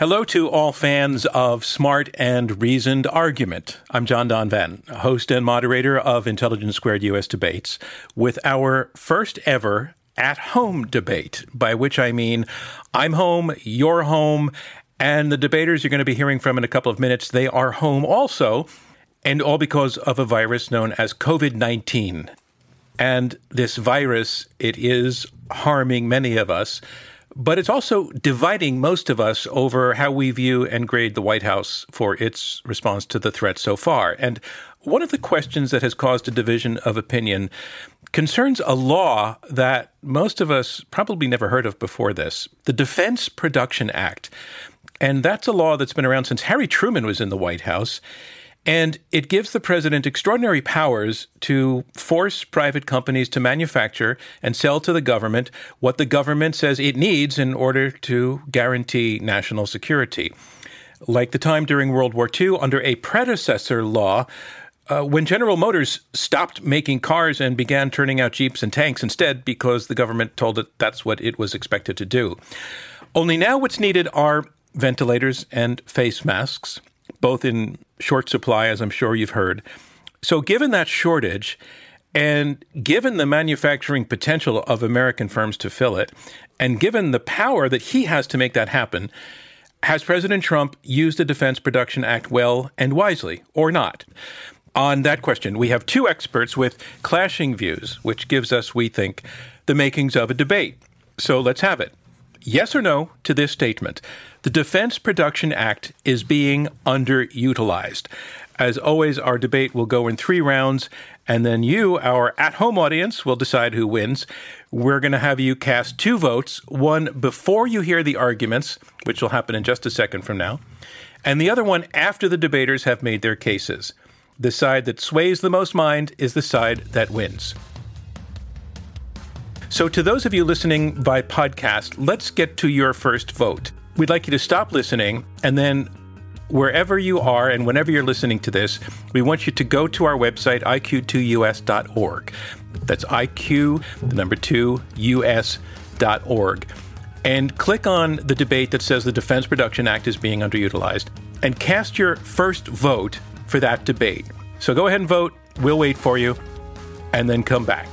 Hello to all fans of smart and reasoned argument. I'm John Donvan, host and moderator of Intelligence Squared US Debates, with our first ever at home debate, by which I mean I'm home, you're home, and the debaters you're going to be hearing from in a couple of minutes, they are home also, and all because of a virus known as COVID 19. And this virus, it is harming many of us but it's also dividing most of us over how we view and grade the White House for its response to the threat so far. And one of the questions that has caused a division of opinion concerns a law that most of us probably never heard of before this the Defense Production Act. And that's a law that's been around since Harry Truman was in the White House. And it gives the president extraordinary powers to force private companies to manufacture and sell to the government what the government says it needs in order to guarantee national security. Like the time during World War II, under a predecessor law, uh, when General Motors stopped making cars and began turning out Jeeps and tanks instead because the government told it that's what it was expected to do. Only now what's needed are ventilators and face masks both in short supply, as I'm sure you've heard. So, given that shortage, and given the manufacturing potential of American firms to fill it, and given the power that he has to make that happen, has President Trump used the Defense Production Act well and wisely, or not? On that question, we have two experts with clashing views, which gives us, we think, the makings of a debate. So let's have it. Yes or no to this statement the Defense Production Act is being underutilized. As always, our debate will go in three rounds, and then you, our at home audience, will decide who wins. We're going to have you cast two votes one before you hear the arguments, which will happen in just a second from now, and the other one after the debaters have made their cases. The side that sways the most mind is the side that wins. So, to those of you listening by podcast, let's get to your first vote. We'd like you to stop listening and then wherever you are and whenever you're listening to this, we want you to go to our website, iq2us.org. That's IQ, the number two, us.org. And click on the debate that says the Defense Production Act is being underutilized and cast your first vote for that debate. So go ahead and vote. We'll wait for you and then come back.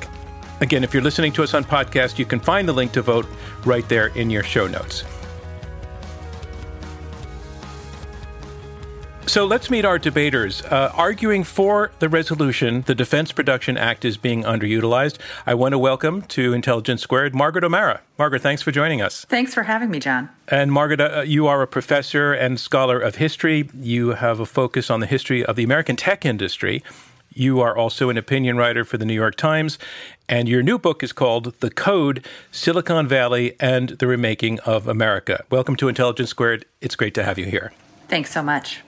Again, if you're listening to us on podcast, you can find the link to vote right there in your show notes. So let's meet our debaters. Uh, arguing for the resolution, the Defense Production Act is being underutilized. I want to welcome to Intelligence Squared Margaret O'Mara. Margaret, thanks for joining us. Thanks for having me, John. And Margaret, uh, you are a professor and scholar of history. You have a focus on the history of the American tech industry. You are also an opinion writer for the New York Times, and your new book is called The Code Silicon Valley and the Remaking of America. Welcome to Intelligence Squared. It's great to have you here. Thanks so much.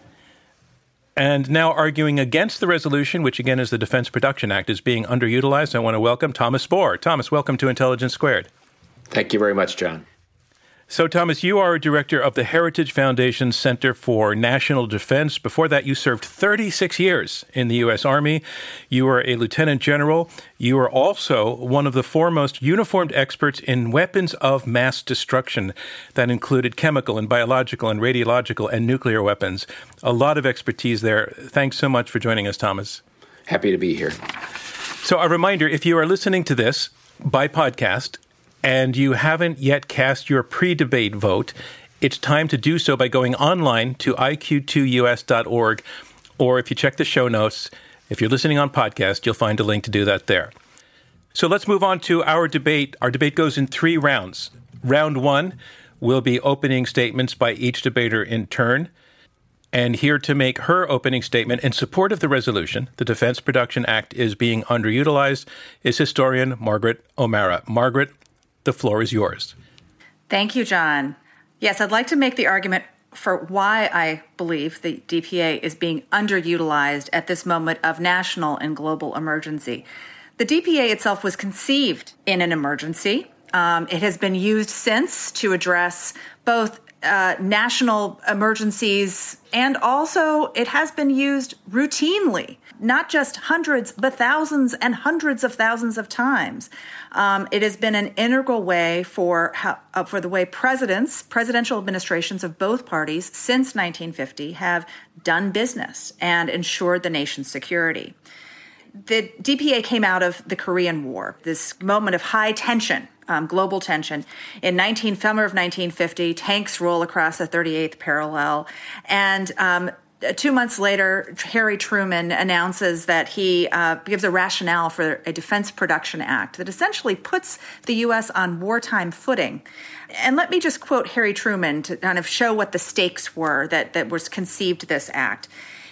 And now arguing against the resolution, which again is the Defense Production Act, is being underutilized. I want to welcome Thomas Spoehr. Thomas, welcome to Intelligence Squared. Thank you very much, John. So, Thomas, you are a director of the Heritage Foundation Center for National Defense. Before that, you served 36 years in the U.S. Army. You were a lieutenant general. You are also one of the foremost uniformed experts in weapons of mass destruction that included chemical and biological and radiological and nuclear weapons. A lot of expertise there. Thanks so much for joining us, Thomas. Happy to be here. So, a reminder if you are listening to this by podcast, and you haven't yet cast your pre debate vote, it's time to do so by going online to iq2us.org, or if you check the show notes, if you're listening on podcast, you'll find a link to do that there. So let's move on to our debate. Our debate goes in three rounds. Round one will be opening statements by each debater in turn. And here to make her opening statement in support of the resolution, the Defense Production Act is being underutilized, is historian Margaret O'Mara. Margaret, the floor is yours. Thank you, John. Yes, I'd like to make the argument for why I believe the DPA is being underutilized at this moment of national and global emergency. The DPA itself was conceived in an emergency. Um, it has been used since to address both uh, national emergencies, and also it has been used routinely, not just hundreds, but thousands and hundreds of thousands of times. Um, it has been an integral way for how, uh, for the way presidents, presidential administrations of both parties since 1950 have done business and ensured the nation's security. The DPA came out of the Korean War, this moment of high tension um, global tension. In 19, summer of 1950, tanks roll across the 38th parallel, and um, two months later, Harry Truman announces that he uh, gives a rationale for a Defense Production Act that essentially puts the U.S. on wartime footing. And let me just quote Harry Truman to kind of show what the stakes were that, that was conceived this act.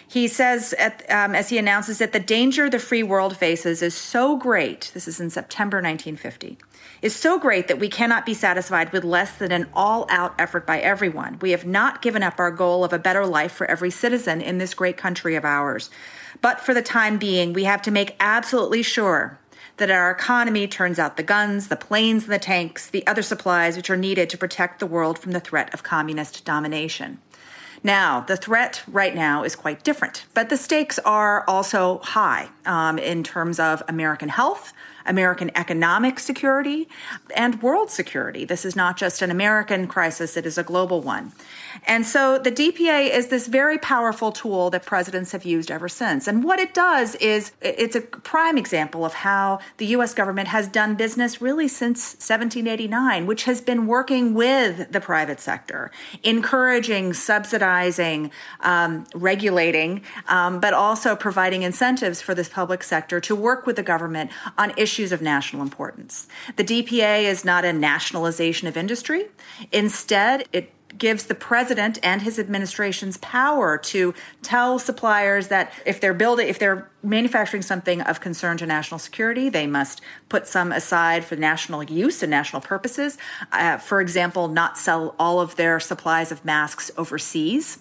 He says, at, um, as he announces that the danger the free world faces is so great, this is in September 1950, is so great that we cannot be satisfied with less than an all out effort by everyone. We have not given up our goal of a better life for every citizen in this great country of ours. But for the time being, we have to make absolutely sure that our economy turns out the guns, the planes, and the tanks, the other supplies which are needed to protect the world from the threat of communist domination. Now, the threat right now is quite different, but the stakes are also high um, in terms of American health, American economic security, and world security. This is not just an American crisis, it is a global one. And so the DPA is this very powerful tool that presidents have used ever since. And what it does is it's a prime example of how the US government has done business really since 1789, which has been working with the private sector, encouraging, subsidizing, um, regulating, um, but also providing incentives for this public sector to work with the government on issues of national importance. The DPA is not a nationalization of industry. Instead, it gives the president and his administration's power to tell suppliers that if they're building if they're manufacturing something of concern to national security they must put some aside for national use and national purposes uh, for example not sell all of their supplies of masks overseas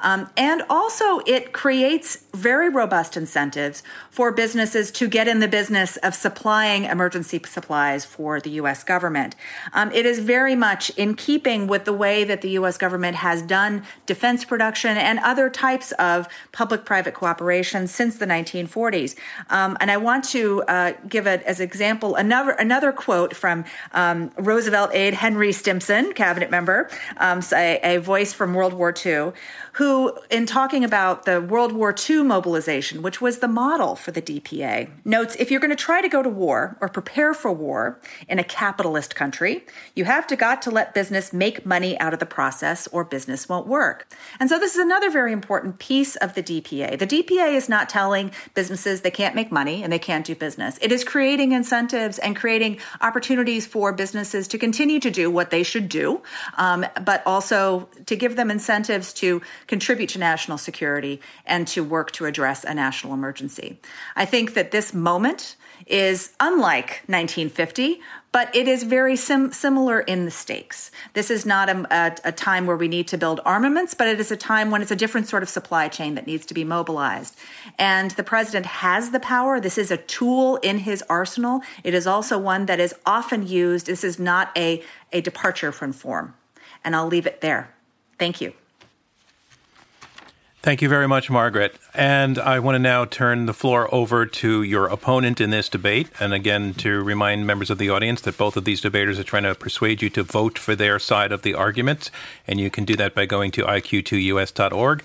um, and also, it creates very robust incentives for businesses to get in the business of supplying emergency supplies for the U.S. government. Um, it is very much in keeping with the way that the U.S. government has done defense production and other types of public private cooperation since the 1940s. Um, and I want to uh, give it as example another, another quote from um, Roosevelt aide Henry Stimson, cabinet member, um, a, a voice from World War II who, in talking about the World War II mobilization, which was the model for the DPA, notes if you're going to try to go to war or prepare for war in a capitalist country, you have to got to let business make money out of the process or business won't work. And so this is another very important piece of the DPA. The DPA is not telling businesses they can't make money and they can't do business. It is creating incentives and creating opportunities for businesses to continue to do what they should do, um, but also to give them incentives to contribute to national security, and to work to address a national emergency. I think that this moment is unlike 1950, but it is very sim- similar in the stakes. This is not a, a, a, time where we need to build armaments, but it is a time when it's a different sort of supply chain that needs to be mobilized. And the president has the power. This is a tool in his arsenal. It is also one that is often used. This is not a, a departure from form. And I'll leave it there. Thank you. Thank you very much, Margaret. And I want to now turn the floor over to your opponent in this debate. And again, to remind members of the audience that both of these debaters are trying to persuade you to vote for their side of the argument. And you can do that by going to iq2us.org.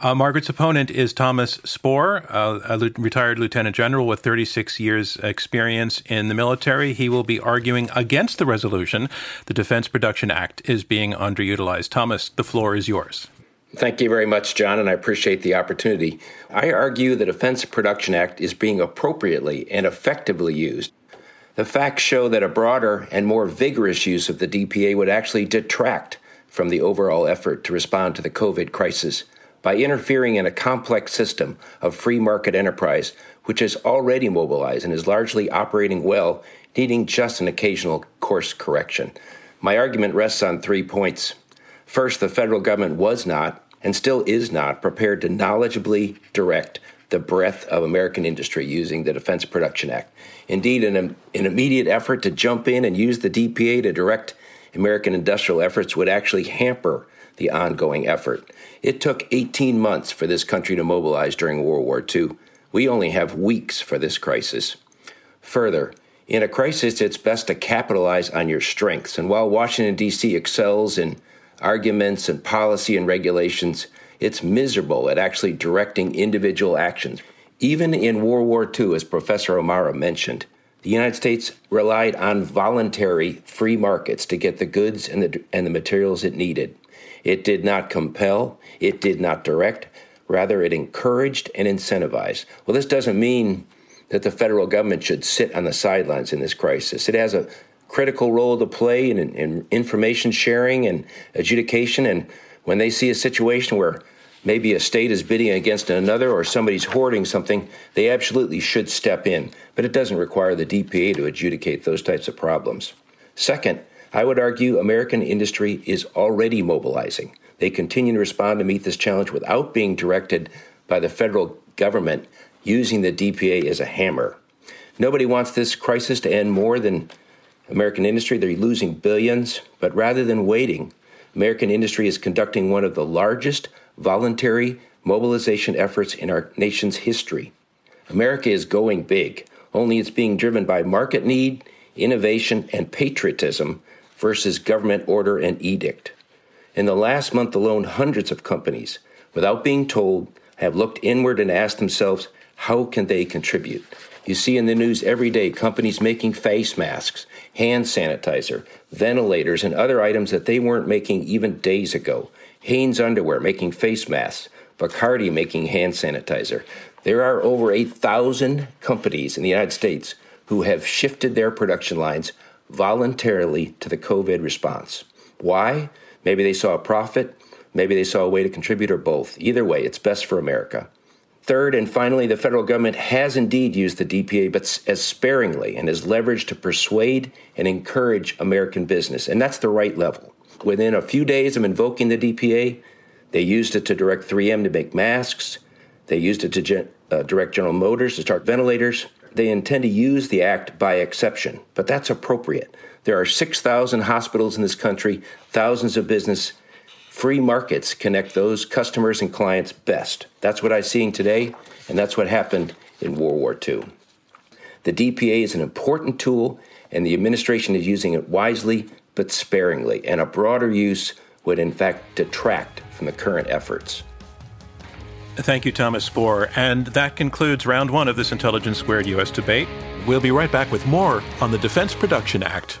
Uh, Margaret's opponent is Thomas Spoehr, uh, a retired lieutenant general with 36 years' experience in the military. He will be arguing against the resolution. The Defense Production Act is being underutilized. Thomas, the floor is yours. Thank you very much, John, and I appreciate the opportunity. I argue the Defense Production Act is being appropriately and effectively used. The facts show that a broader and more vigorous use of the DPA would actually detract from the overall effort to respond to the COVID crisis by interfering in a complex system of free market enterprise, which is already mobilized and is largely operating well, needing just an occasional course correction. My argument rests on three points. First, the federal government was not, and still is not, prepared to knowledgeably direct the breadth of American industry using the Defense Production Act. Indeed, an, an immediate effort to jump in and use the DPA to direct American industrial efforts would actually hamper the ongoing effort. It took 18 months for this country to mobilize during World War II. We only have weeks for this crisis. Further, in a crisis, it's best to capitalize on your strengths. And while Washington, D.C. excels in arguments and policy and regulations, it's miserable at actually directing individual actions. Even in World War II, as Professor O'Mara mentioned, the United States relied on voluntary free markets to get the goods and the, and the materials it needed. It did not compel, it did not direct, rather, it encouraged and incentivized. Well, this doesn't mean that the federal government should sit on the sidelines in this crisis. It has a critical role to play in, in information sharing and adjudication. And when they see a situation where maybe a state is bidding against another or somebody's hoarding something, they absolutely should step in. But it doesn't require the DPA to adjudicate those types of problems. Second, I would argue American industry is already mobilizing. They continue to respond to meet this challenge without being directed by the federal government using the DPA as a hammer. Nobody wants this crisis to end more than American industry. They're losing billions, but rather than waiting, American industry is conducting one of the largest voluntary mobilization efforts in our nation's history. America is going big, only it's being driven by market need, innovation, and patriotism versus government order and edict. In the last month alone, hundreds of companies, without being told, have looked inward and asked themselves, how can they contribute? You see in the news every day companies making face masks, hand sanitizer, ventilators, and other items that they weren't making even days ago. Hanes Underwear making face masks, Bacardi making hand sanitizer. There are over 8,000 companies in the United States who have shifted their production lines voluntarily to the COVID response. Why? Maybe they saw a profit, maybe they saw a way to contribute, or both. Either way, it's best for America. Third, and finally, the federal government has indeed used the DPA, but as sparingly and as leverage to persuade and encourage American business. And that's the right level. Within a few days of invoking the DPA, they used it to direct 3M to make masks. They used it to gen- uh, direct General Motors to start ventilators. They intend to use the act by exception, but that's appropriate. There are 6,000 hospitals in this country, thousands of business Free markets connect those customers and clients best. That's what I'm seeing today, and that's what happened in World War II. The DPA is an important tool, and the administration is using it wisely but sparingly, and a broader use would in fact detract from the current efforts. Thank you, Thomas Spoehr. And that concludes round one of this Intelligence Squared U.S. debate. We'll be right back with more on the Defense Production Act.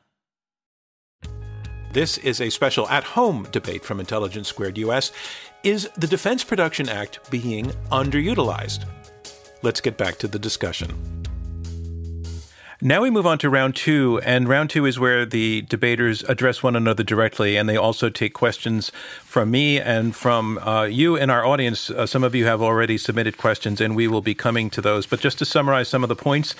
This is a special at home debate from Intelligence Squared US. Is the Defense Production Act being underutilized? Let's get back to the discussion. Now we move on to round two, and round two is where the debaters address one another directly, and they also take questions from me and from uh, you in our audience. Uh, some of you have already submitted questions, and we will be coming to those. But just to summarize some of the points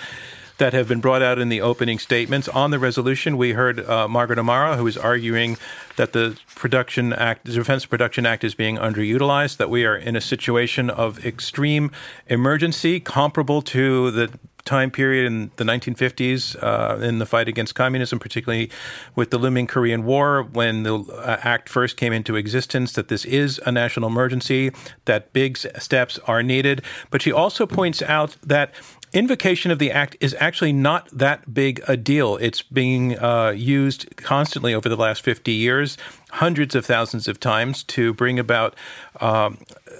that have been brought out in the opening statements. On the resolution, we heard uh, Margaret O'Mara, who is arguing that the Production Act, the Defense Production Act, is being underutilized, that we are in a situation of extreme emergency comparable to the time period in the 1950s uh, in the fight against communism, particularly with the looming Korean War, when the uh, act first came into existence, that this is a national emergency, that big steps are needed. But she also points out that invocation of the act is actually not that big a deal. It's being uh, used constantly over the last 50 years, hundreds of thousands of times to bring about um,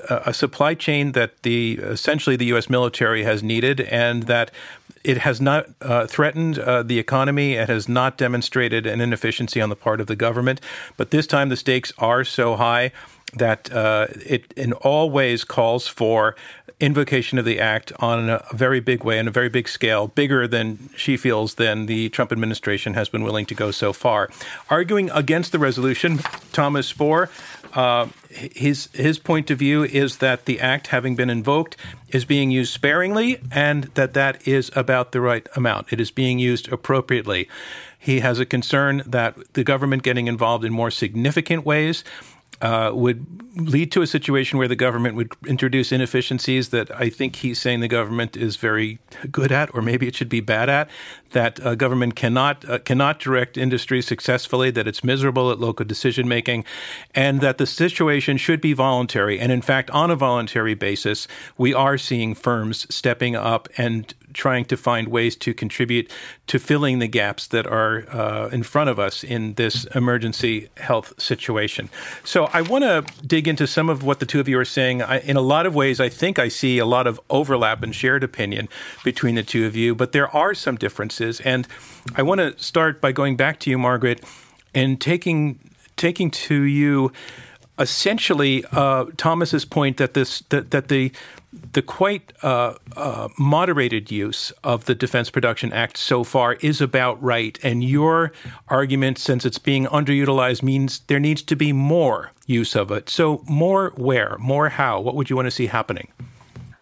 a supply chain that the essentially the U.S. military has needed, and that it has not uh, threatened uh, the economy. It has not demonstrated an inefficiency on the part of the government. But this time, the stakes are so high that uh, it in all ways calls for invocation of the act on a very big way, on a very big scale, bigger than she feels than the Trump administration has been willing to go so far. Arguing against the resolution, Thomas Spoehr, uh, his his point of view is that the act, having been invoked, is being used sparingly, and that that is about the right amount. It is being used appropriately. He has a concern that the government getting involved in more significant ways uh, would lead to a situation where the government would introduce inefficiencies that I think he's saying the government is very good at, or maybe it should be bad at. That uh, government cannot uh, cannot direct industry successfully. That it's miserable at local decision making, and that the situation should be voluntary. And in fact, on a voluntary basis, we are seeing firms stepping up and trying to find ways to contribute to filling the gaps that are uh, in front of us in this emergency health situation. So I want to dig into some of what the two of you are saying. I, in a lot of ways, I think I see a lot of overlap and shared opinion between the two of you, but there are some differences. And I want to start by going back to you, Margaret, and taking taking to you essentially uh, Thomas's point that this that, that the the quite uh, uh, moderated use of the Defense Production Act so far is about right, and your argument, since it's being underutilized, means there needs to be more use of it. So, more where, more how? What would you want to see happening?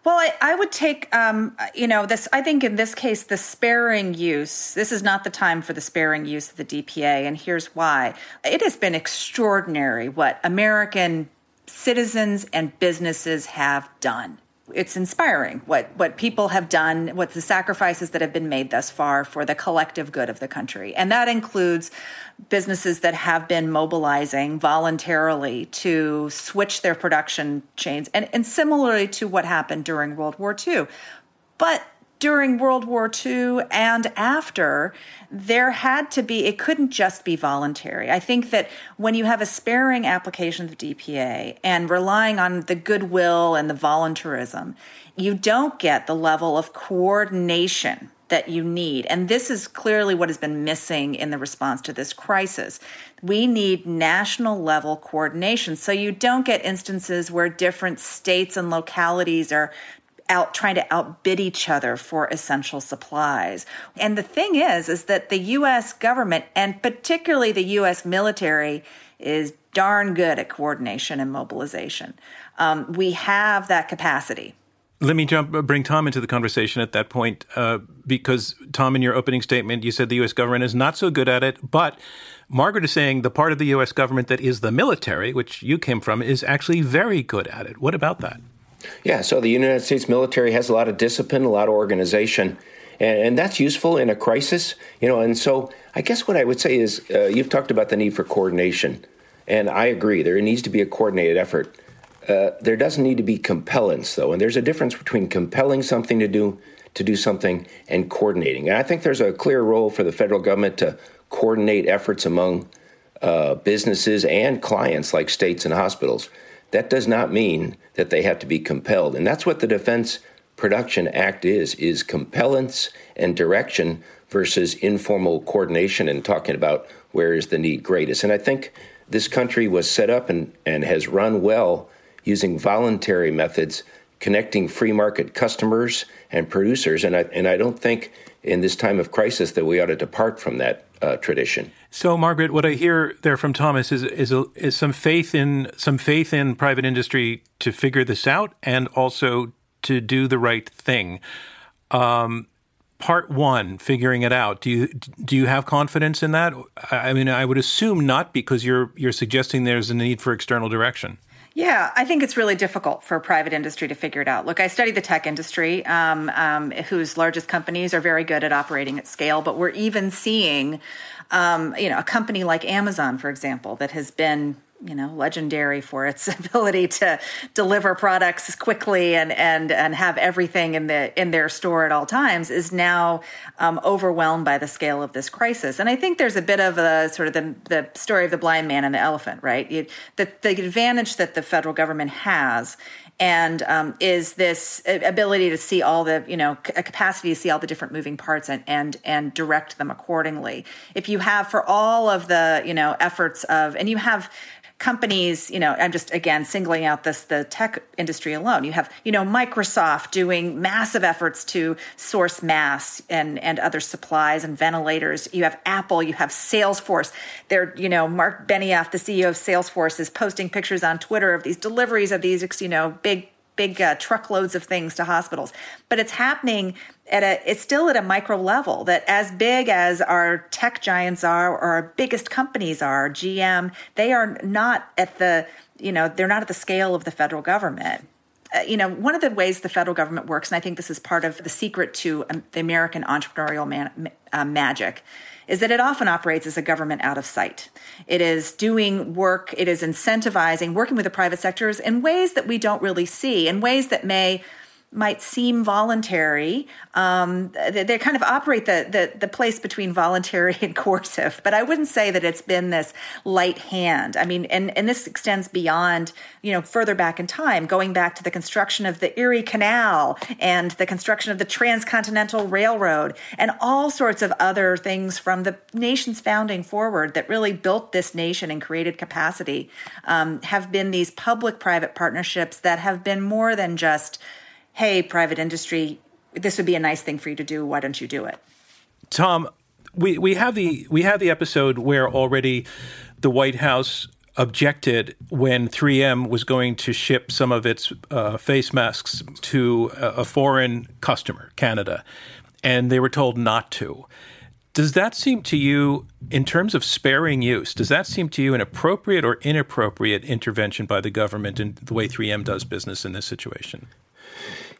Well, I, I would take, um, you know, this. I think in this case, the sparing use. This is not the time for the sparing use of the DPA, and here's why. It has been extraordinary what American citizens and businesses have done it's inspiring what what people have done, what the sacrifices that have been made thus far for the collective good of the country, and that includes businesses that have been mobilizing voluntarily to switch their production chains, and, and similarly to what happened during World War II. But during World War II and after, there had to be, it couldn't just be voluntary. I think that when you have a sparing application of DPA and relying on the goodwill and the voluntarism, you don't get the level of coordination that you need. And this is clearly what has been missing in the response to this crisis. We need national level coordination so you don't get instances where different states and localities are out trying to outbid each other for essential supplies. And the thing is is that the US government and particularly the US military is darn good at coordination and mobilization. Um, we have that capacity. Let me jump, bring Tom into the conversation at that point, uh, because Tom, in your opening statement, you said the U.S. government is not so good at it, but Margaret is saying the part of the U.S. government that is the military, which you came from, is actually very good at it. What about that? Yeah, so the United States military has a lot of discipline, a lot of organization, and, and that's useful in a crisis. You know, and so I guess what I would say is uh, you've talked about the need for coordination, and I agree. There needs to be a coordinated effort. Uh, there doesn't need to be compellence, though, and there's a difference between compelling something to do to do something and coordinating. And I think there's a clear role for the federal government to coordinate efforts among uh, businesses and clients like states and hospitals. That does not mean that they have to be compelled. And that's what the Defense Production Act is, is compellence and direction versus informal coordination and talking about where is the need greatest. And I think this country was set up and, and has run well using voluntary methods, connecting free market customers and producers. And I, and I don't think in this time of crisis that we ought to depart from that uh, tradition. So, Margaret, what I hear there from Thomas is is, a, is some faith in some faith in private industry to figure this out and also to do the right thing. Um, part one, figuring it out. Do you do you have confidence in that? I mean, I would assume not, because you're you're suggesting there's a need for external direction. Yeah, I think it's really difficult for private industry to figure it out. Look, I study the tech industry, um, um, whose largest companies are very good at operating at scale, but we're even seeing, um, you know, a company like Amazon, for example, that has been you know legendary for its ability to deliver products quickly and and and have everything in the in their store at all times is now um, overwhelmed by the scale of this crisis. And i think there's a bit of a sort of the, the story of the blind man and the elephant right? You, the, the advantage that the federal government has and um, is this ability to see all the you know a capacity to see all the different moving parts and and and direct them accordingly. If you have for all of the you know efforts of and you have companies, you know, I'm just again singling out this the tech industry alone. You have, you know, Microsoft doing massive efforts to source masks and and other supplies and ventilators. You have Apple, you have Salesforce. They're, you know, Mark Benioff, the CEO of Salesforce, is posting pictures on Twitter of these deliveries of these, you know, big big uh, truckloads of things to hospitals. But it's happening at a it's still at a micro level that as big as our tech giants are or our biggest companies are gm they are not at the you know they're not at the scale of the federal government uh, you know one of the ways the federal government works and i think this is part of the secret to um, the american entrepreneurial man, uh, magic is that it often operates as a government out of sight. It is doing work, it is incentivizing, working with the private sectors in ways that we don't really see, in ways that may might seem voluntary. Um, they, they, kind of operate the, the, the place between voluntary and coercive, but I wouldn't say that it's been this light hand. I mean, and and this extends beyond you know further back in time, going back to the construction of the Erie Canal and the construction of the Transcontinental Railroad and all sorts of other things from the nation's founding forward that really built this nation and created capacity. Um, have been these public-private partnerships that have been more than just hey, private industry, this would be a nice thing for you to do. Why don't you do it? Tom, we, we have the we have the episode where already the White House objected when 3M was going to ship some of its uh, face masks to a, foreign customer, Canada, and they were told not to. Does that seem to you, in terms of sparing use, does that seem to you an appropriate or inappropriate intervention by the government in the way 3M does business in this situation?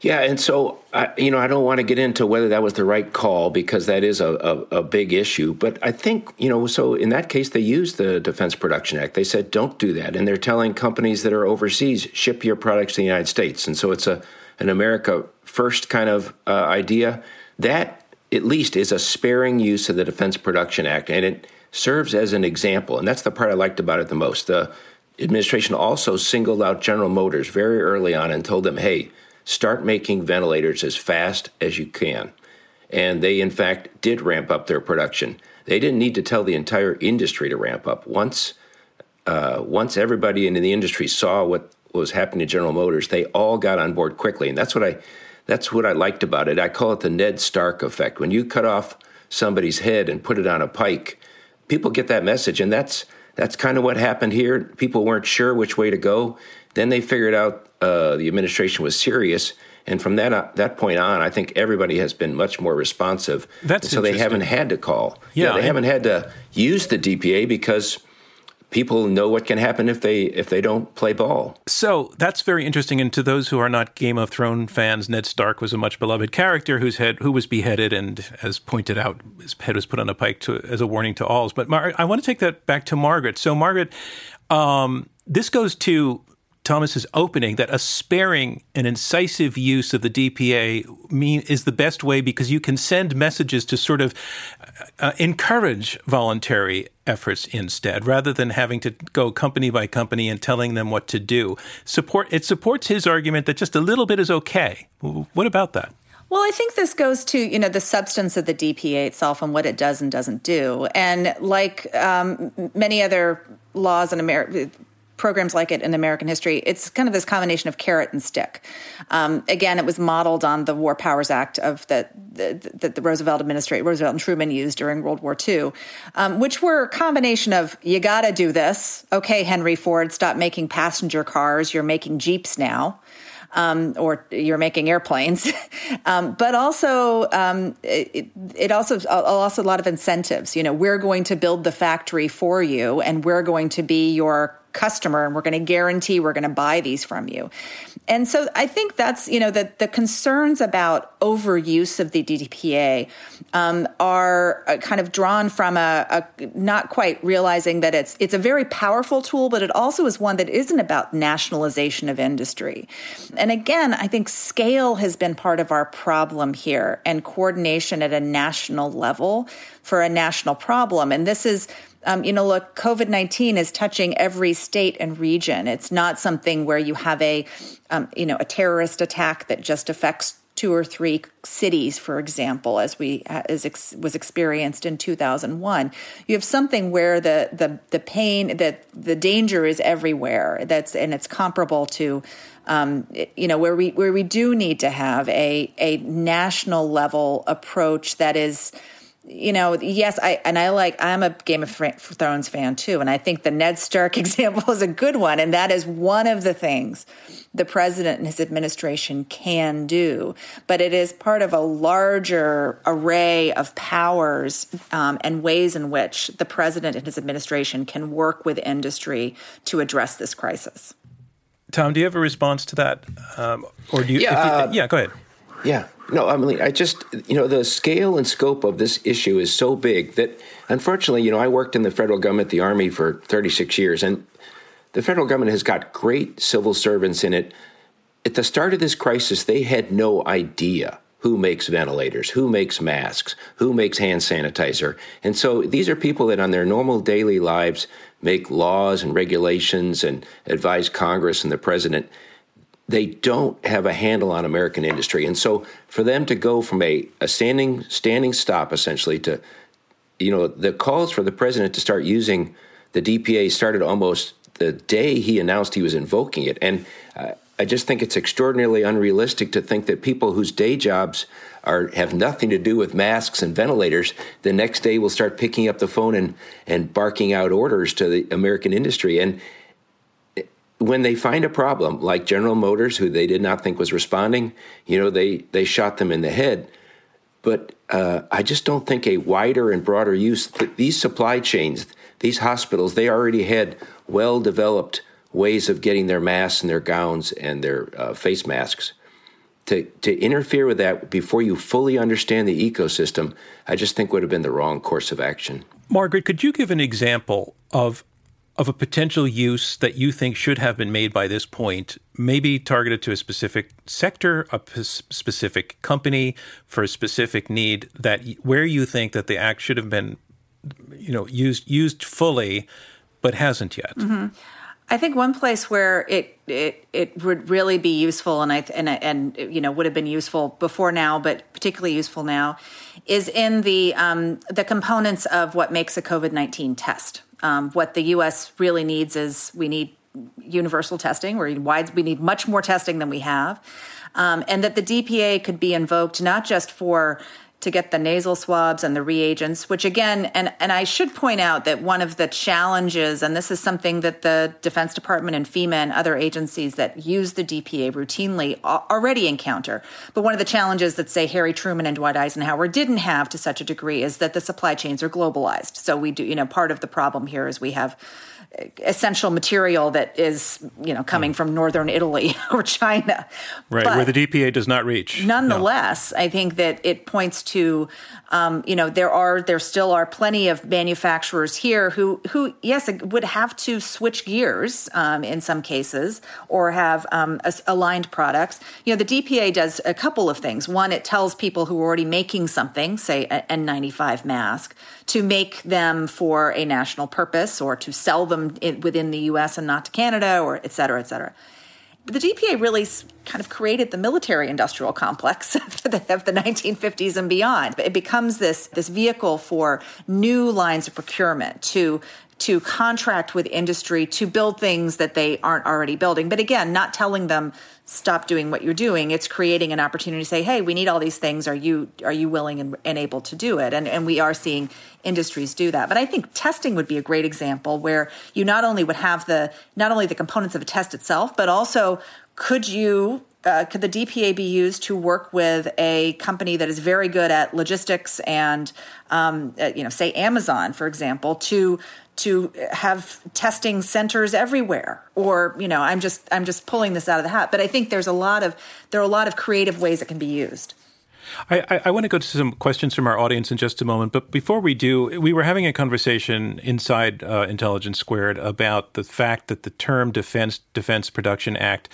Yeah, and so I, you know, I don't want to get into whether that was the right call because that is a, a, a, big issue. But I think you know, so in that case, they used the Defense Production Act. They said don't do that, and they're telling companies that are overseas ship your products to the United States. And so it's a an America first kind of uh, idea. That at least is a sparing use of the Defense Production Act, and it serves as an example. And that's the part I liked about it the most. The administration also singled out General Motors very early on and told them, hey start making ventilators as fast as you can. And they, in fact, did ramp up their production. They didn't need to tell the entire industry to ramp up. Once, uh, once everybody in the industry saw what was happening to General Motors, they all got on board quickly. And that's what I, that's what I liked about it. I call it the Ned Stark effect. When you cut off somebody's head and put it on a pike, people get that message, and that's that's kind of what happened here. People weren't sure which way to go. Then they figured out uh, the administration was serious. And from that uh, that point on, I think everybody has been much more responsive. That's so they haven't had to call. Yeah, yeah they haven't had to use the DPA because people know what can happen if they if they don't play ball. So that's very interesting. And to those who are not Game of Thrones fans, Ned Stark was a much beloved character whose head who was beheaded and, as pointed out, his head was put on a pike to, as a warning to all. But Mar- I want to take that back to Margaret. So Margaret, um, this goes to Thomas's opening that a sparing and incisive use of the DPA mean is the best way because you can send messages to sort of uh, encourage voluntary efforts instead, rather than having to go company by company and telling them what to do. Support it supports his argument that just a little bit is okay. What about that? Well, I think this goes to you know the substance of the DPA itself and what it does and doesn't do, and like um, many other laws in America programs like it in American history. It's kind of this combination of carrot and stick. Um, again, it was modeled on the War Powers Act of that the, the, the, Roosevelt administration, Roosevelt and Truman used during World War II, um, which were a combination of you got to do this. Okay, Henry Ford, stop making passenger cars. You're making jeeps now. Um, or you're making airplanes, um, but also um, it, it, also also a lot of incentives. You know, we're going to build the factory for you, and we're going to be your customer and we're going to guarantee we're going to buy these from you. And so I think that's, you know, that the concerns about overuse of the DPA um, are uh, kind of drawn from a, a, not quite realizing that it's it's a very powerful tool, but it also is one that isn't about nationalization of industry. And again, I think scale has been part of our problem here and coordination at a national level for a national problem. And this is um, you know, look, COVID 19 is touching every state and region. It's not something where you have a, um, you know, a terrorist attack that just affects two or three cities, for example, as we as ex, was experienced in 2001. You have something where the the the pain that the danger is everywhere. That's and it's comparable to. Um, you know where we where we do need to have a a national level approach that is you know, yes, I and I like I'm a Game of Thrones fan too, and I think the Ned Stark example is a good one, and that is one of the things the president and his administration can do, but it is part of a larger array of powers um, and ways in which the president and his administration can work with industry to address this crisis. Tom, do you have a response to that, um, or do you? Yeah, you, uh, yeah, go ahead. Yeah, no, I mean, I just, you know, the scale and scope of this issue is so big that unfortunately, you know, I worked in the federal government, the Army, for 36 years, and the federal government has got great civil servants in it. At the start of this crisis, they had no idea who makes ventilators, who makes masks, who makes hand sanitizer. And so these are people that on their normal daily lives make laws and regulations and advise Congress and the president they don't have a handle on American industry. And so for them to go from a, a standing standing stop essentially to you know the calls for the president to start using the DPA started almost the day he announced he was invoking it. And uh, I just think it's extraordinarily unrealistic to think that people whose day jobs are have nothing to do with masks and ventilators the next day will start picking up the phone and and barking out orders to the American industry and when they find a problem, like General Motors, who they did not think was responding, you know, they they shot them in the head. But uh, I just don't think a wider and broader use. These supply chains, these hospitals, they already had well developed ways of getting their masks and their gowns and their uh, face masks. To, to interfere with that before you fully understand the ecosystem, I just think would have been the wrong course of action. Margaret, could you give an example of of a potential use that you think should have been made by this point, maybe targeted to a specific sector, a p- specific company for a specific need that where you think that the act should have been, you know, used used fully, but hasn't yet. Mm-hmm. I think one place where it it it would really be useful, and I and and you know would have been useful before now, but particularly useful now, is in the um, the components of what makes a COVID nineteen test. Um, what the U.S. really needs is we need universal testing. We need wide. We need much more testing than we have, um, and that the DPA could be invoked not just for to get the nasal swabs and the reagents, which again, and, and I should point out that one of the challenges, and this is something that the Defense Department and FEMA and other agencies that use the DPA routinely already encounter. But one of the challenges that, say, Harry Truman and Dwight Eisenhower didn't have to such a degree is that the supply chains are globalized. So we do, you know, part of the problem here is we have essential material that is you know coming mm. from northern Italy or China, right? But where the DPA does not reach. Nonetheless, no. I think that it points to um, you know there are there still are plenty of manufacturers here who who yes would have to switch gears um, in some cases or have um, aligned products. You know the DPA does a couple of things. One, it tells people who are already making something, say an N95 mask, to make them for a national purpose or to sell them in, within the US and not to Canada or et cetera, et cetera. But the DPA really kind of created the military industrial complex of the, of the 1950s and beyond. It becomes this, this vehicle for new lines of procurement to to contract with industry to build things that they aren't already building. But again, not telling them stop doing what you're doing. It's creating an opportunity to say, "Hey, we need all these things. Are you are you willing and, and able to do it?" And and we are seeing industries do that. But I think testing would be a great example where you not only would have the not only the components of a test itself, but also could you uh, could the DPA be used to work with a company that is very good at logistics and, um, uh, you know, say Amazon, for example, to to have testing centers everywhere or you know i'm just i'm just pulling this out of the hat. But i think there's a lot of there are a lot of creative ways it can be used. I, I, want to go to some questions from our audience in just a moment, but before we do, we were having a conversation inside uh, Intelligence Squared about the fact that the term Defense Defense Production Act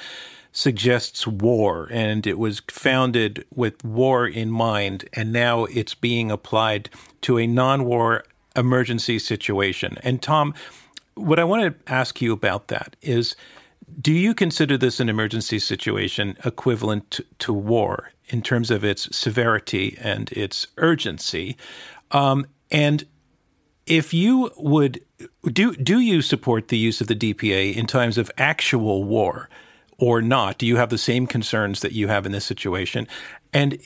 suggests war, and it was founded with war in mind, and now it's being applied to a non-war emergency situation. And Tom, what I want to ask you about that is do you consider this an emergency situation equivalent to, to war in terms of its severity and its urgency? Um, and if you would do, do you support the use of the DPA in times of actual war or not? Do you have the same concerns that you have in this situation? And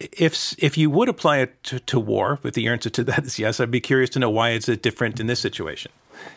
if if you would apply it to, to war, but the answer to that is yes, I'd be curious to know why is it different in this situation.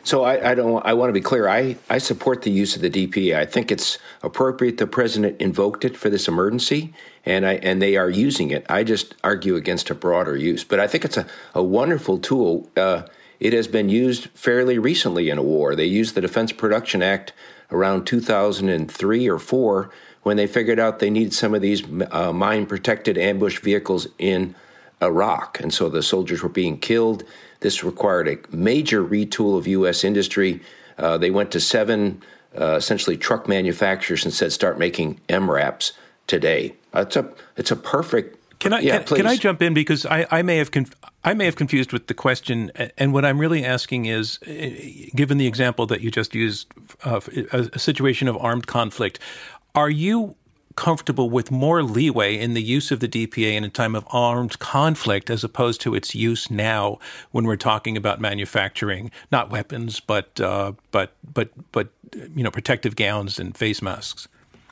So I, I, don't. I want to be clear. I, I support the use of the DPA. I think it's appropriate. The president invoked it for this emergency, and I and they are using it. I just argue against a broader use. But I think it's a, a wonderful tool. Uh, it has been used fairly recently in a war. They used the Defense Production Act around 2003 or four when they figured out they needed some of these uh, mine protected ambush vehicles in Iraq, and so the soldiers were being killed this required a major retool of U.S. industry. Uh, they went to seven uh, essentially truck manufacturers and said, "Start making MRAPs today." Uh, it's a it's a perfect. Can I yeah, can, can, I jump in because I, I may have conf- I may have confused with the question, and what I'm really asking is, uh, given the example that you just used, of a, a situation of armed conflict, are you comfortable with more leeway in the use of the DPA in a time of armed conflict as opposed to its use now when we're talking about manufacturing not weapons but uh, but but but you know protective gowns and face masks.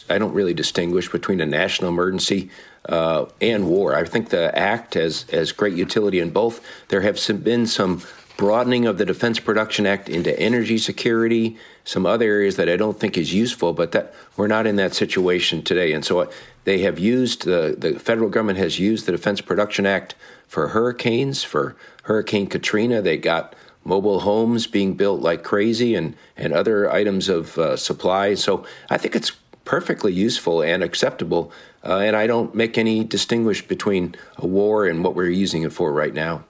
I don't really distinguish between a national emergency uh, and war. I think the act has has great utility in both. There have some, been some broadening of the Defense Production Act into energy security, some other areas that I don't think is useful, but that we're not in that situation today. And so uh, they have used the the federal government has used the Defense Production Act for hurricanes, for Hurricane Katrina. They got mobile homes being built like crazy and and other items of uh, supply. So I think it's perfectly useful and acceptable. Uh, and I don't make any distinguish between a war and what we're using it for right now.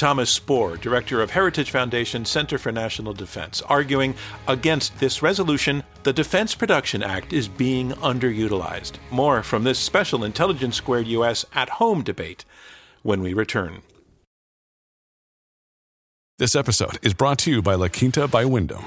Thomas Spoehr, director of Heritage Foundation Center for National Defense, arguing against this resolution the Defense Production Act is being underutilized. More from this special Intelligence Squared US at home debate when we return. This episode is brought to you by La Quinta by Wyndham.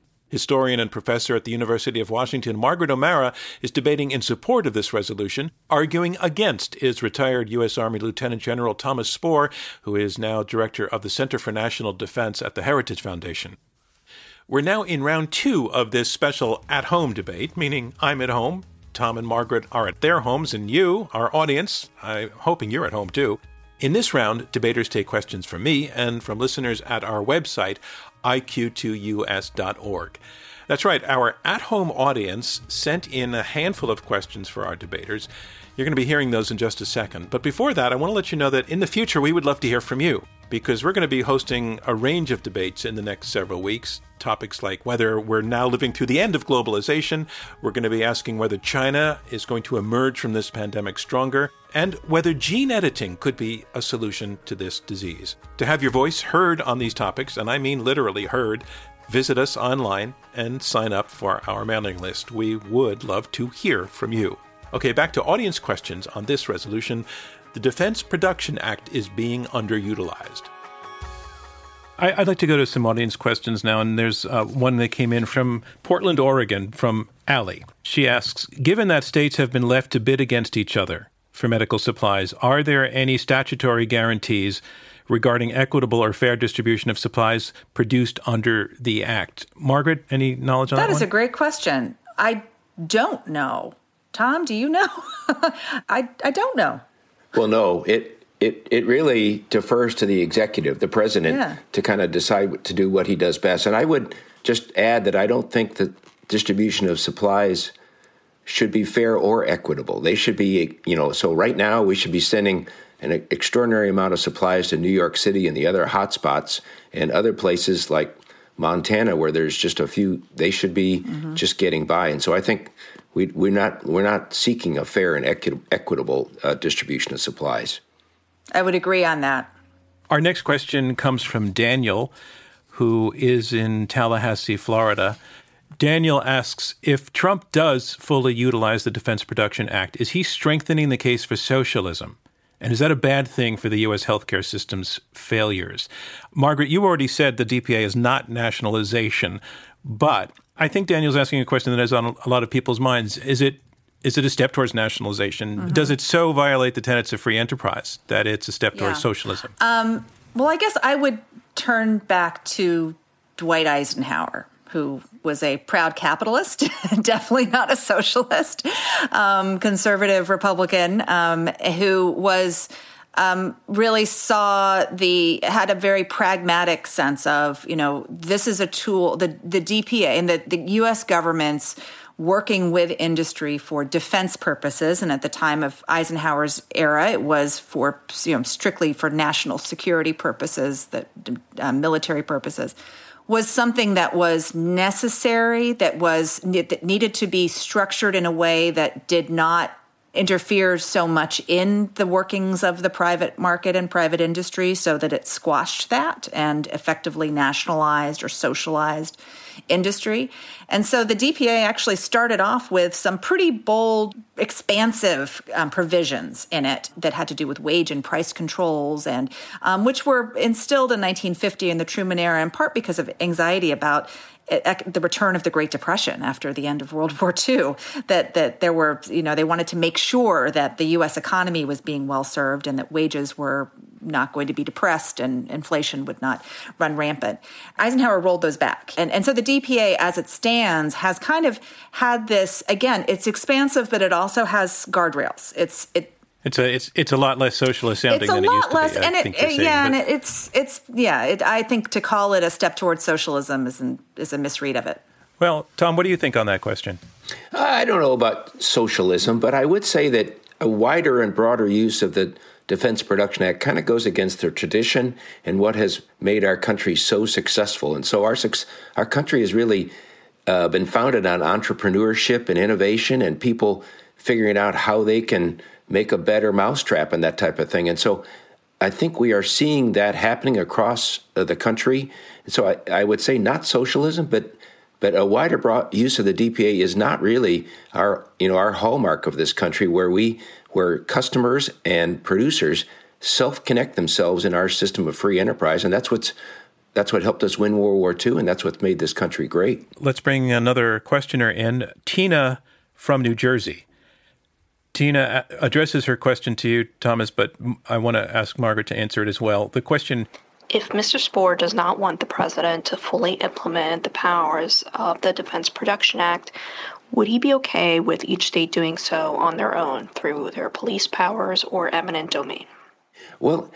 Historian and professor at the University of Washington, Margaret O'Mara, is debating in support of this resolution, arguing against is retired U.S. Army Lieutenant General Thomas Spoehr, who is now director of the Center for National Defense at the Heritage Foundation. We're now in round two of this special at home debate, meaning I'm at home, Tom and Margaret are at their homes, and you, our audience, I'm hoping you're at home too. In this round, debaters take questions from me and from listeners at our website iq2us.org. That's right, our at home audience sent in a handful of questions for our debaters. You're going to be hearing those in just a second. But before that, I want to let you know that in the future, we would love to hear from you because we're going to be hosting a range of debates in the next several weeks. Topics like whether we're now living through the end of globalization, we're going to be asking whether China is going to emerge from this pandemic stronger, and whether gene editing could be a solution to this disease. To have your voice heard on these topics, and I mean literally heard, visit us online and sign up for our mailing list. We would love to hear from you. Okay, back to audience questions on this resolution. The Defense Production Act is being underutilized. I, would like to go to some audience questions now, and there's uh, one that came in from Portland, Oregon, from Allie. She asks Given that states have been left to bid against each other for medical supplies, are there any statutory guarantees regarding equitable or fair distribution of supplies produced under the Act. Margaret, any knowledge on that? That is one? a great question. I don't know. Tom, do you know? I, I don't know. Well, no, it, it, it really defers to the executive, the president, yeah. to kind of decide to do what he does best. And I would just add that I don't think that distribution of supplies should be fair or equitable. They should be, you know, so right now we should be sending an extraordinary amount of supplies to New York City and the other hotspots and other places like Montana where there's just a few they should be mm-hmm. just getting by. And so I think we, we're not we're not seeking a fair and equi- equitable uh, distribution of supplies. I would agree on that. Our next question comes from Daniel, who is in Tallahassee, Florida. Daniel asks if Trump does fully utilize the Defense Production Act, is he strengthening the case for socialism? And is that a bad thing for the U.S. healthcare system's failures? Margaret, you already said the DPA is not nationalization, but I think Daniel's asking a question that is on a lot of people's minds. Is it is it a step towards nationalization? Mm-hmm. Does it so violate the tenets of free enterprise that it's a step towards yeah. socialism? Um, well, I guess I would turn back to Dwight Eisenhower, who was a proud capitalist, definitely not a socialist, um, conservative Republican, um, who was um, really saw the had a very pragmatic sense of you know this is a tool the the DPA and the the U.S. government's working with industry for defense purposes and at the time of Eisenhower's era it was for you know strictly for national security purposes that uh, military purposes was something that was necessary that was that needed to be structured in a way that did not interfered so much in the workings of the private market and private industry so that it squashed that and effectively nationalized or socialized industry. And so the DPA actually started off with some pretty bold, expansive um, provisions in it that had to do with wage and price controls, and um, which were instilled in 1950 in the Truman era, in part because of anxiety about the return of the Great Depression after the end of World War II, that that there were, you know, they wanted to make sure that the U.S. economy was being well served and that wages were not going to be depressed and inflation would not run rampant. Eisenhower rolled those back, and and so the DPA, as it stands, has kind of had this. Again, it's expansive, but it also has guardrails. It's it it's a it's it's a lot less socialist sounding than it used to less, be. I and it, saying, yeah, but. and it's it's yeah. It, I think to call it a step towards socialism is an, is a misread of it. Well, Tom, what do you think on that question? I don't know about socialism, but I would say that a wider and broader use of the Defense Production Act kind of goes against their tradition and what has made our country so successful. And so our our country has really uh, been founded on entrepreneurship and innovation and people figuring out how they can make a better mousetrap and that type of thing. And so I think we are seeing that happening across uh, the country. And So I, I would say not socialism, but but a wider broad use of the DPA is not really our you know our hallmark of this country, where we where customers and producers self connect themselves in our system of free enterprise, and that's what's that's what helped us win World War II, and that's what made this country great. Let's bring another questioner in, Tina from New Jersey. Tina uh, addresses her question to you, Thomas, but I want to ask Margaret to answer it as well. The question If Mr. Spoehr does not want the president to fully implement the powers of the Defense Production Act, would he be okay with each state doing so on their own through their police powers or eminent domain? Well,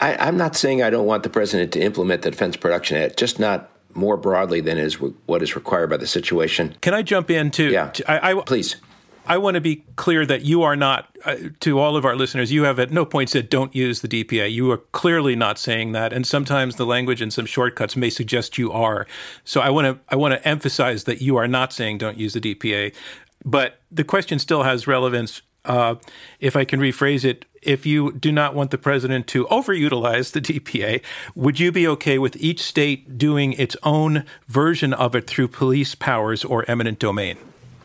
I, am not saying I don't want the president to implement the Defense Production Act, just not more broadly than is what is required by the situation. Can I jump in too? Yeah, I, I, please. I want to be clear that you are not, uh, to all of our listeners, you have at no point said don't use the DPA. You are clearly not saying that, and sometimes the language and some shortcuts may suggest you are. So I want to I want to emphasize that you are not saying don't use the DPA, but the question still has relevance. Uh, if I can rephrase it, if you do not want the president to overutilize the DPA, would you be okay with each state doing its own version of it through police powers or eminent domain?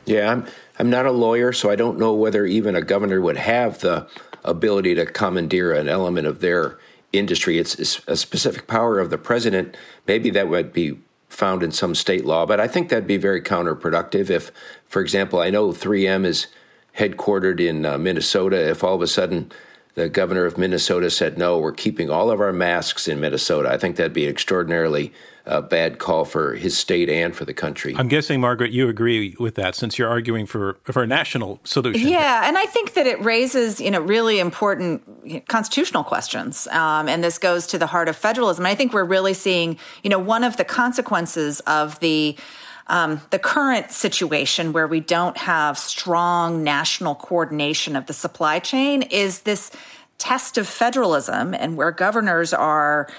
Yeah, I'm I'm not a lawyer, so I don't know whether even a governor would have the ability to commandeer an element of their industry. It's, it's a specific power of the president. Maybe that would be found in some state law, but I think that'd be very counterproductive. If, for example, I know 3M is headquartered in uh, Minnesota, if all of a sudden the governor of Minnesota said, no, we're keeping all of our masks in Minnesota. I think that'd be an extraordinarily uh, bad call for his state and for the country. I'm guessing, Margaret, you agree with that since you're arguing for, for a national solution. Yeah, and I think that it raises, you know, really important constitutional questions. Um, and this goes to the heart of federalism. I think we're really seeing, you know, one of the consequences of the um, the current situation where we don't have strong national coordination of the supply chain is this test of federalism and where governors are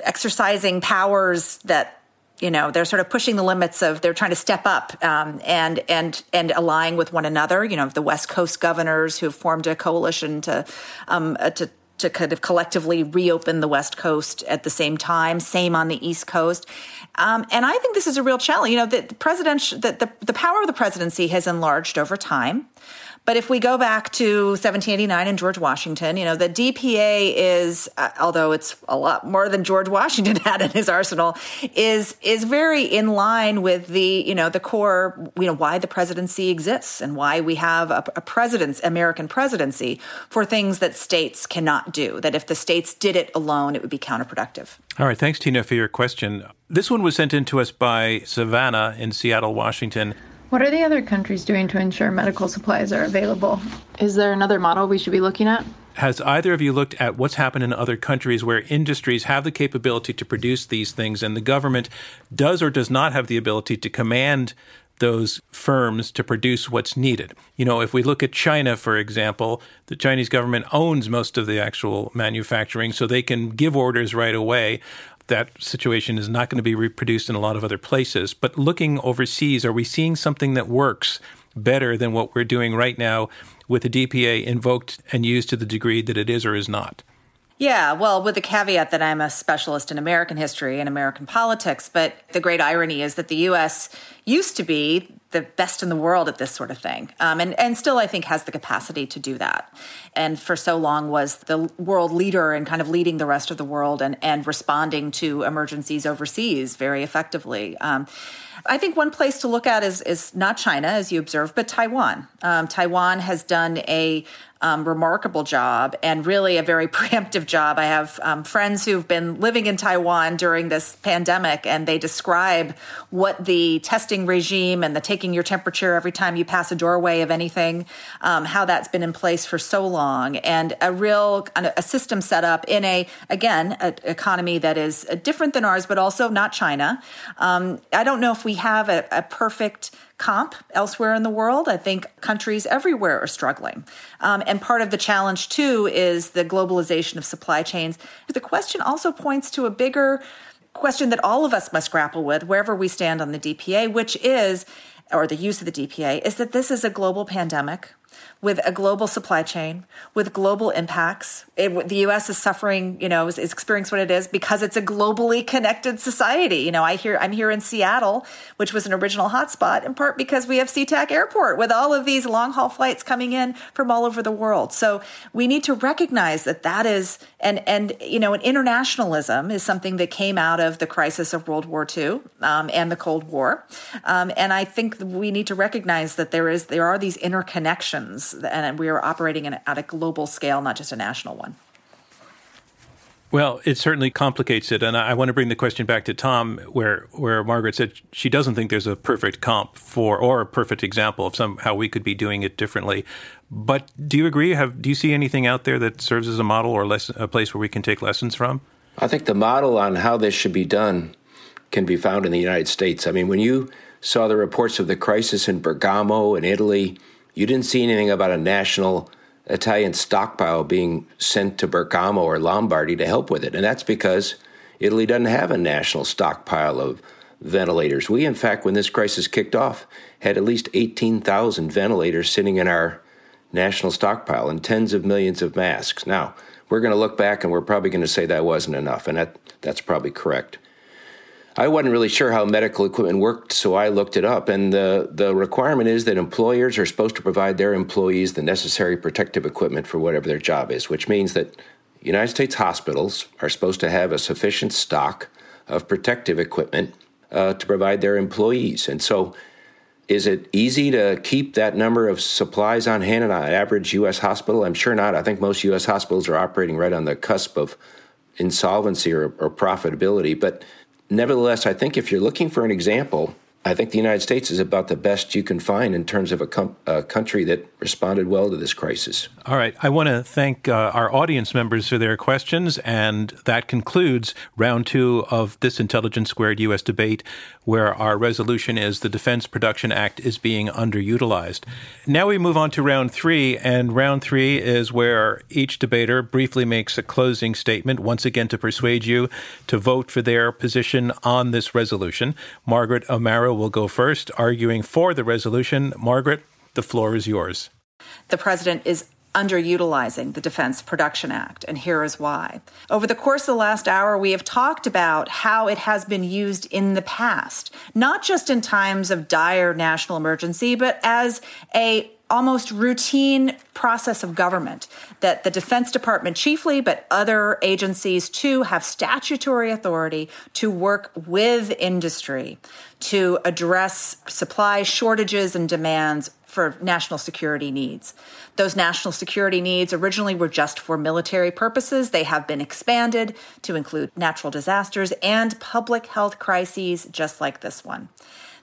exercising powers that you know they're sort of pushing the limits of they're trying to step up um, and and and allying with one another. You know the west coast governors who formed a coalition to um, uh, to to kind of collectively reopen the West Coast at the same time. Same on the East Coast, um, and I think this is a real challenge. You know, the, the president, the, the, the power of the presidency has enlarged over time. But if we go back to 1789 and George Washington, you know, the DPA is, uh, although it's a lot more than George Washington had in his arsenal, is is very in line with the, you know, the core, you know, why the presidency exists and why we have a, a president's American presidency for things that states cannot do. That if the states did it alone, it would be counterproductive. All right, thanks, Tina, for your question. This one was sent in to us by Savannah in Seattle, Washington. What are the other countries doing to ensure medical supplies are available? Is there another model we should be looking at? Has either of you looked at what's happened in other countries where industries have the capability to produce these things and the government does or does not have the ability to command those firms to produce what's needed. You know, if we look at China, for example, the Chinese government owns most of the actual manufacturing, so they can give orders right away that situation is not going to be reproduced in a lot of other places. But looking overseas, are we seeing something that works better than what we're doing right now with the DPA invoked and used to the degree that it is or is not? Yeah, well, with the caveat that I'm a specialist in American history and American politics, but the great irony is that the U.S. used to be the best in the world at this sort of thing, um, and and still I think has the capacity to do that, and for so long was the world leader and kind of leading the rest of the world and and responding to emergencies overseas very effectively. Um, I think one place to look at is is not China, as you observed, but Taiwan. Um, Taiwan has done a um, remarkable job and really a very preemptive job. I have um, friends who've been living in Taiwan during this pandemic, and they describe what the testing regime and the taking your temperature every time you pass a doorway of anything, um, how that's been in place for so long, and a real a system set up in a again an economy that is different than ours, but also not China. Um, I don't know if we have a, a perfect comp elsewhere in the world. I think countries everywhere are struggling. Um, and part of the challenge, too, is the globalization of supply chains. The question also points to a bigger question that all of us must grapple with wherever we stand on the DPA, which is, or the use of the DPA, is that this is a global pandemic with a global supply chain, with global impacts. It, the U.S. is suffering, you know, is, is experiencing what it is because it's a globally connected society. You know, I hear I'm here in Seattle, which was an original hotspot, in part because we have SeaTac Airport with all of these long haul flights coming in from all over the world. So we need to recognize that that is, and and you know, an internationalism is something that came out of the crisis of World War II um, and the Cold War, um, and I think we need to recognize that there is there are these interconnections and we are operating in, at a global scale, not just a national one. Well, it certainly complicates it, and I want to bring the question back to Tom, where where Margaret said she doesn't think there's a perfect comp for or a perfect example of some how we could be doing it differently. But do you agree? Have do you see anything out there that serves as a model or less, a place where we can take lessons from? I think the model on how this should be done can be found in the United States. I mean, when you saw the reports of the crisis in Bergamo in Italy, you didn't see anything about a national Italian stockpile being sent to Bergamo or Lombardy to help with it. And that's because Italy doesn't have a national stockpile of ventilators. We, in fact, when this crisis kicked off, had at least 18,000 ventilators sitting in our national stockpile and tens of millions of masks. Now, we're going to look back and we're probably going to say that wasn't enough, and that, that's probably correct. I wasn't really sure how medical equipment worked, so I looked it up. And the, the requirement is that employers are supposed to provide their employees the necessary protective equipment for whatever their job is, which means that United States hospitals are supposed to have a sufficient stock of protective equipment uh, to provide their employees. And so Is it easy to keep that number of supplies on hand in an average U.S. hospital? I'm sure not. I think most U.S. hospitals are operating right on the cusp of insolvency or, or profitability. But nevertheless, I think if you're looking for an example, I think the United States is about the best you can find in terms of a, com- a country that responded well to this crisis. All right. I want to thank uh, our audience members for their questions, and that concludes round two of this Intelligence Squared U.S. debate, where our resolution is the Defense Production Act is being underutilized. Now we move on to round three, and round three is where each debater briefly makes a closing statement, once again to persuade you to vote for their position on this resolution. Margaret O'Mara will go first, arguing for the resolution. Margaret, the floor is yours. The president is underutilizing the Defense Production Act, and here is why. Over the course of the last hour, we have talked about how it has been used in the past, not just in times of dire national emergency, but as a almost routine process of government that the Defense Department chiefly, but other agencies too, have statutory authority to work with industry to address supply shortages and demands for national security needs. Those national security needs originally were just for military purposes. They have been expanded to include natural disasters and public health crises, just like this one.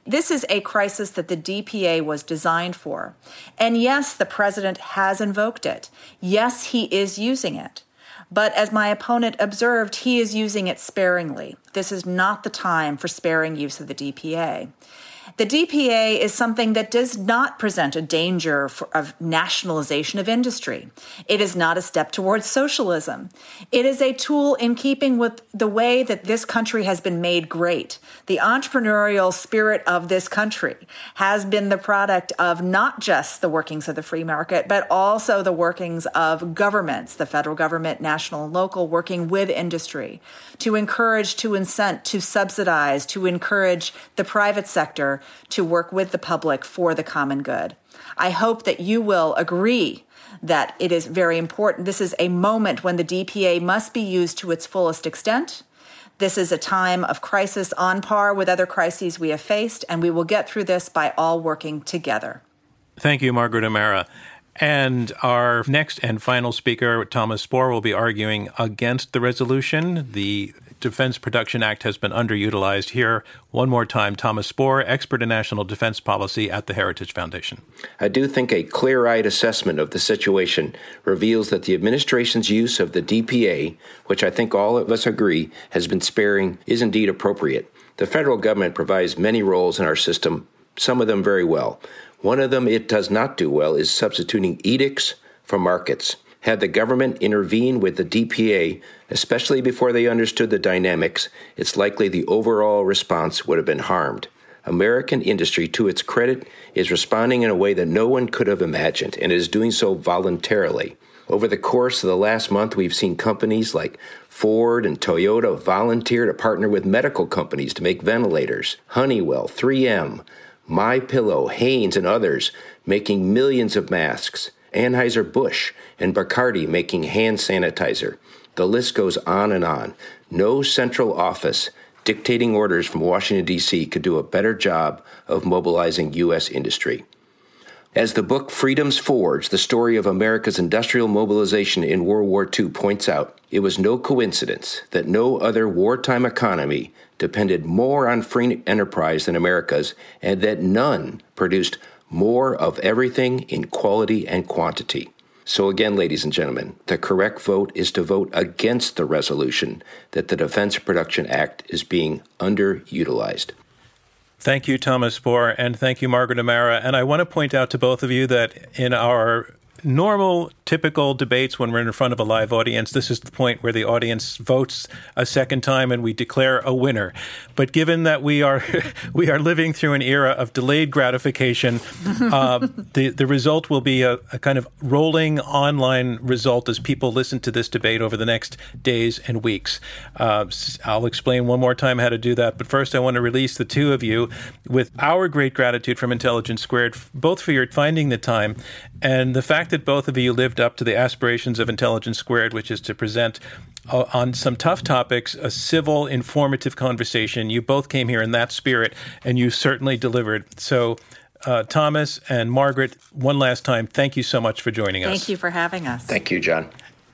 This is a crisis that the DPA was designed for. And yes, the president has invoked it. Yes, he is using it. But as my opponent observed, he is using it sparingly. This is not the time for sparing use of the DPA. The DPA is something that does not present a danger for, of nationalization of industry. It is not a step towards socialism. It is a tool in keeping with the way that this country has been made great. The entrepreneurial spirit of this country has been the product of not just the workings of the free market, but also the workings of governments, the federal government, national and local, working with industry to encourage, to incent, to subsidize, to encourage the private sector to work with the public for the common good. I hope that you will agree that it is very important. This is a moment when the DPA must be used to its fullest extent. This is a time of crisis on par with other crises we have faced, and we will get through this by all working together. Thank you, Margaret O'Mara. And our next and final speaker, Thomas Spoehr, will be arguing against the resolution. The Defense Production Act has been underutilized. Here, one more time, Thomas Spoehr, expert in national defense policy at the Heritage Foundation. I do think a clear eyed assessment of the situation reveals that the administration's use of the DPA, which I think all of us agree has been sparing, is indeed appropriate. The federal government provides many roles in our system, some of them very well. One of them it does not do well is substituting edicts for markets. Had the government intervened with the DPA, especially before they understood the dynamics, it's likely the overall response would have been harmed. American industry, to its credit, is responding in a way that no one could have imagined, and is doing so voluntarily. Over the course of the last month, we've seen companies like Ford and Toyota volunteer to partner with medical companies to make ventilators. Honeywell, 3M, My Pillow, Hanes, and others making millions of masks. Anheuser-Busch, and Bacardi making hand sanitizer. The list goes on and on. No central office dictating orders from Washington, D.C. could do a better job of mobilizing U.S. industry. As the book Freedom's Forge, the story of America's industrial mobilization in World War II points out, it was no coincidence that no other wartime economy depended more on free enterprise than America's, and that none produced more of everything in quality and quantity. So, again, ladies and gentlemen, the correct vote is to vote against the resolution that the Defense Production Act is being underutilized. Thank you, Thomas Spoehr, and thank you, Margaret O'Mara. And I want to point out to both of you that in our normal, typical debates when we're in front of a live audience, this is the point where the audience votes a second time and we declare a winner. But given that we are we are living through an era of delayed gratification, uh, the the result will be a, a, kind of rolling online result as people listen to this debate over the next days and weeks. Uh, I'll explain one more time how to do that. But first, I want to release the two of you with our great gratitude from Intelligence Squared, both for your finding the time and the fact that both of you lived up to the aspirations of Intelligence Squared, which is to present uh, on some tough topics a civil, informative conversation. You both came here in that spirit, and you certainly delivered. So, uh, Thomas and Margaret, one last time, thank you so much for joining us. Thank you for having us. Thank you, John.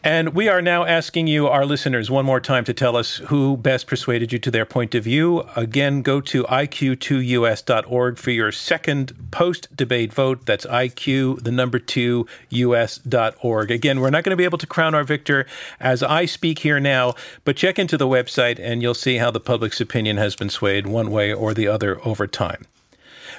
And we are now asking you, our listeners, one more time to tell us who best persuaded you to their point of view. Again, go to iq2us.org for your second post debate vote. That's iq, the number two, us.org. Again, we're not going to be able to crown our victor as I speak here now, but check into the website and you'll see how the public's opinion has been swayed one way or the other over time.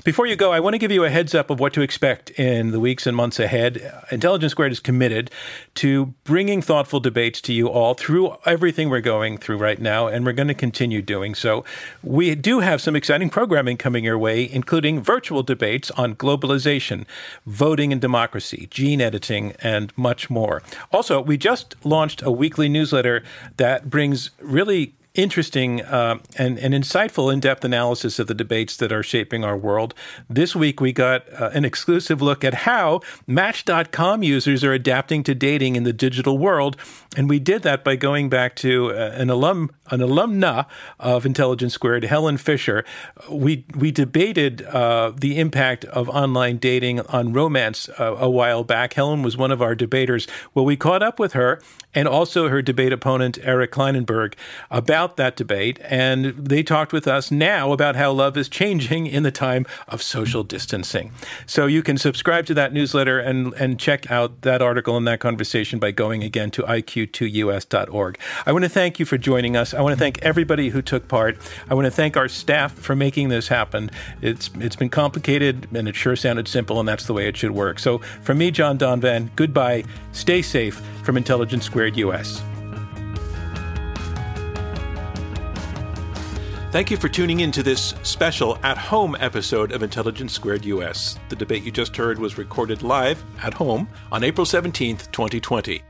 Before you go, I want to give you a heads up of what to expect in the weeks and months ahead. Intelligence Squared is committed to bringing thoughtful debates to you all through everything we're going through right now, and we're going to continue doing so. We do have some exciting programming coming your way, including virtual debates on globalization, voting and democracy, gene editing, and much more. Also, we just launched a weekly newsletter that brings really interesting uh, and, and insightful in depth analysis of the debates that are shaping our world. This week, we got uh, an exclusive look at how Match.com users are adapting to dating in the digital world. And we did that by going back to uh, an alum, an alumna of Intelligence Squared, Helen Fisher. We, we debated uh, the impact of online dating on romance uh, a while back. Helen was one of our debaters. Well, we caught up with her and also her debate opponent, Eric Klinenberg about that debate. And they talked with us now about how love is changing in the time of social distancing. So you can subscribe to that newsletter and, and check out that article and that conversation by going again to iq2us.org. I want to thank you for joining us. I want to thank everybody who took part. I want to thank our staff for making this happen. It's, it's been complicated and it sure sounded simple, and that's the way it should work. So from me, John Donvan, goodbye. Stay safe from Intelligence Squared US. Thank you for tuning in to this special at home episode of Intelligence Squared US. The debate you just heard was recorded live at home on April 17th, 2020.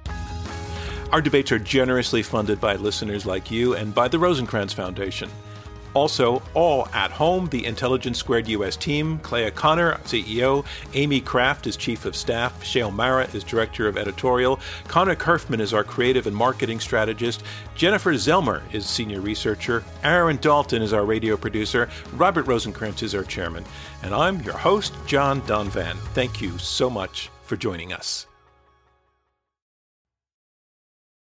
Our debates are generously funded by listeners like you and by the Rosenkranz Foundation. Also, all at home, the Intelligence Squared US team, Clea Conner, CEO, Amy Kraft is Chief of Staff, Shail Mara is Director of Editorial, Connor Kerfman is our Creative and Marketing Strategist, Jennifer Zelmer is Senior Researcher, Aaron Dalton is our Radio Producer, Robert Rosenkranz is our Chairman, and I'm your host, John Donvan. Thank you so much for joining us.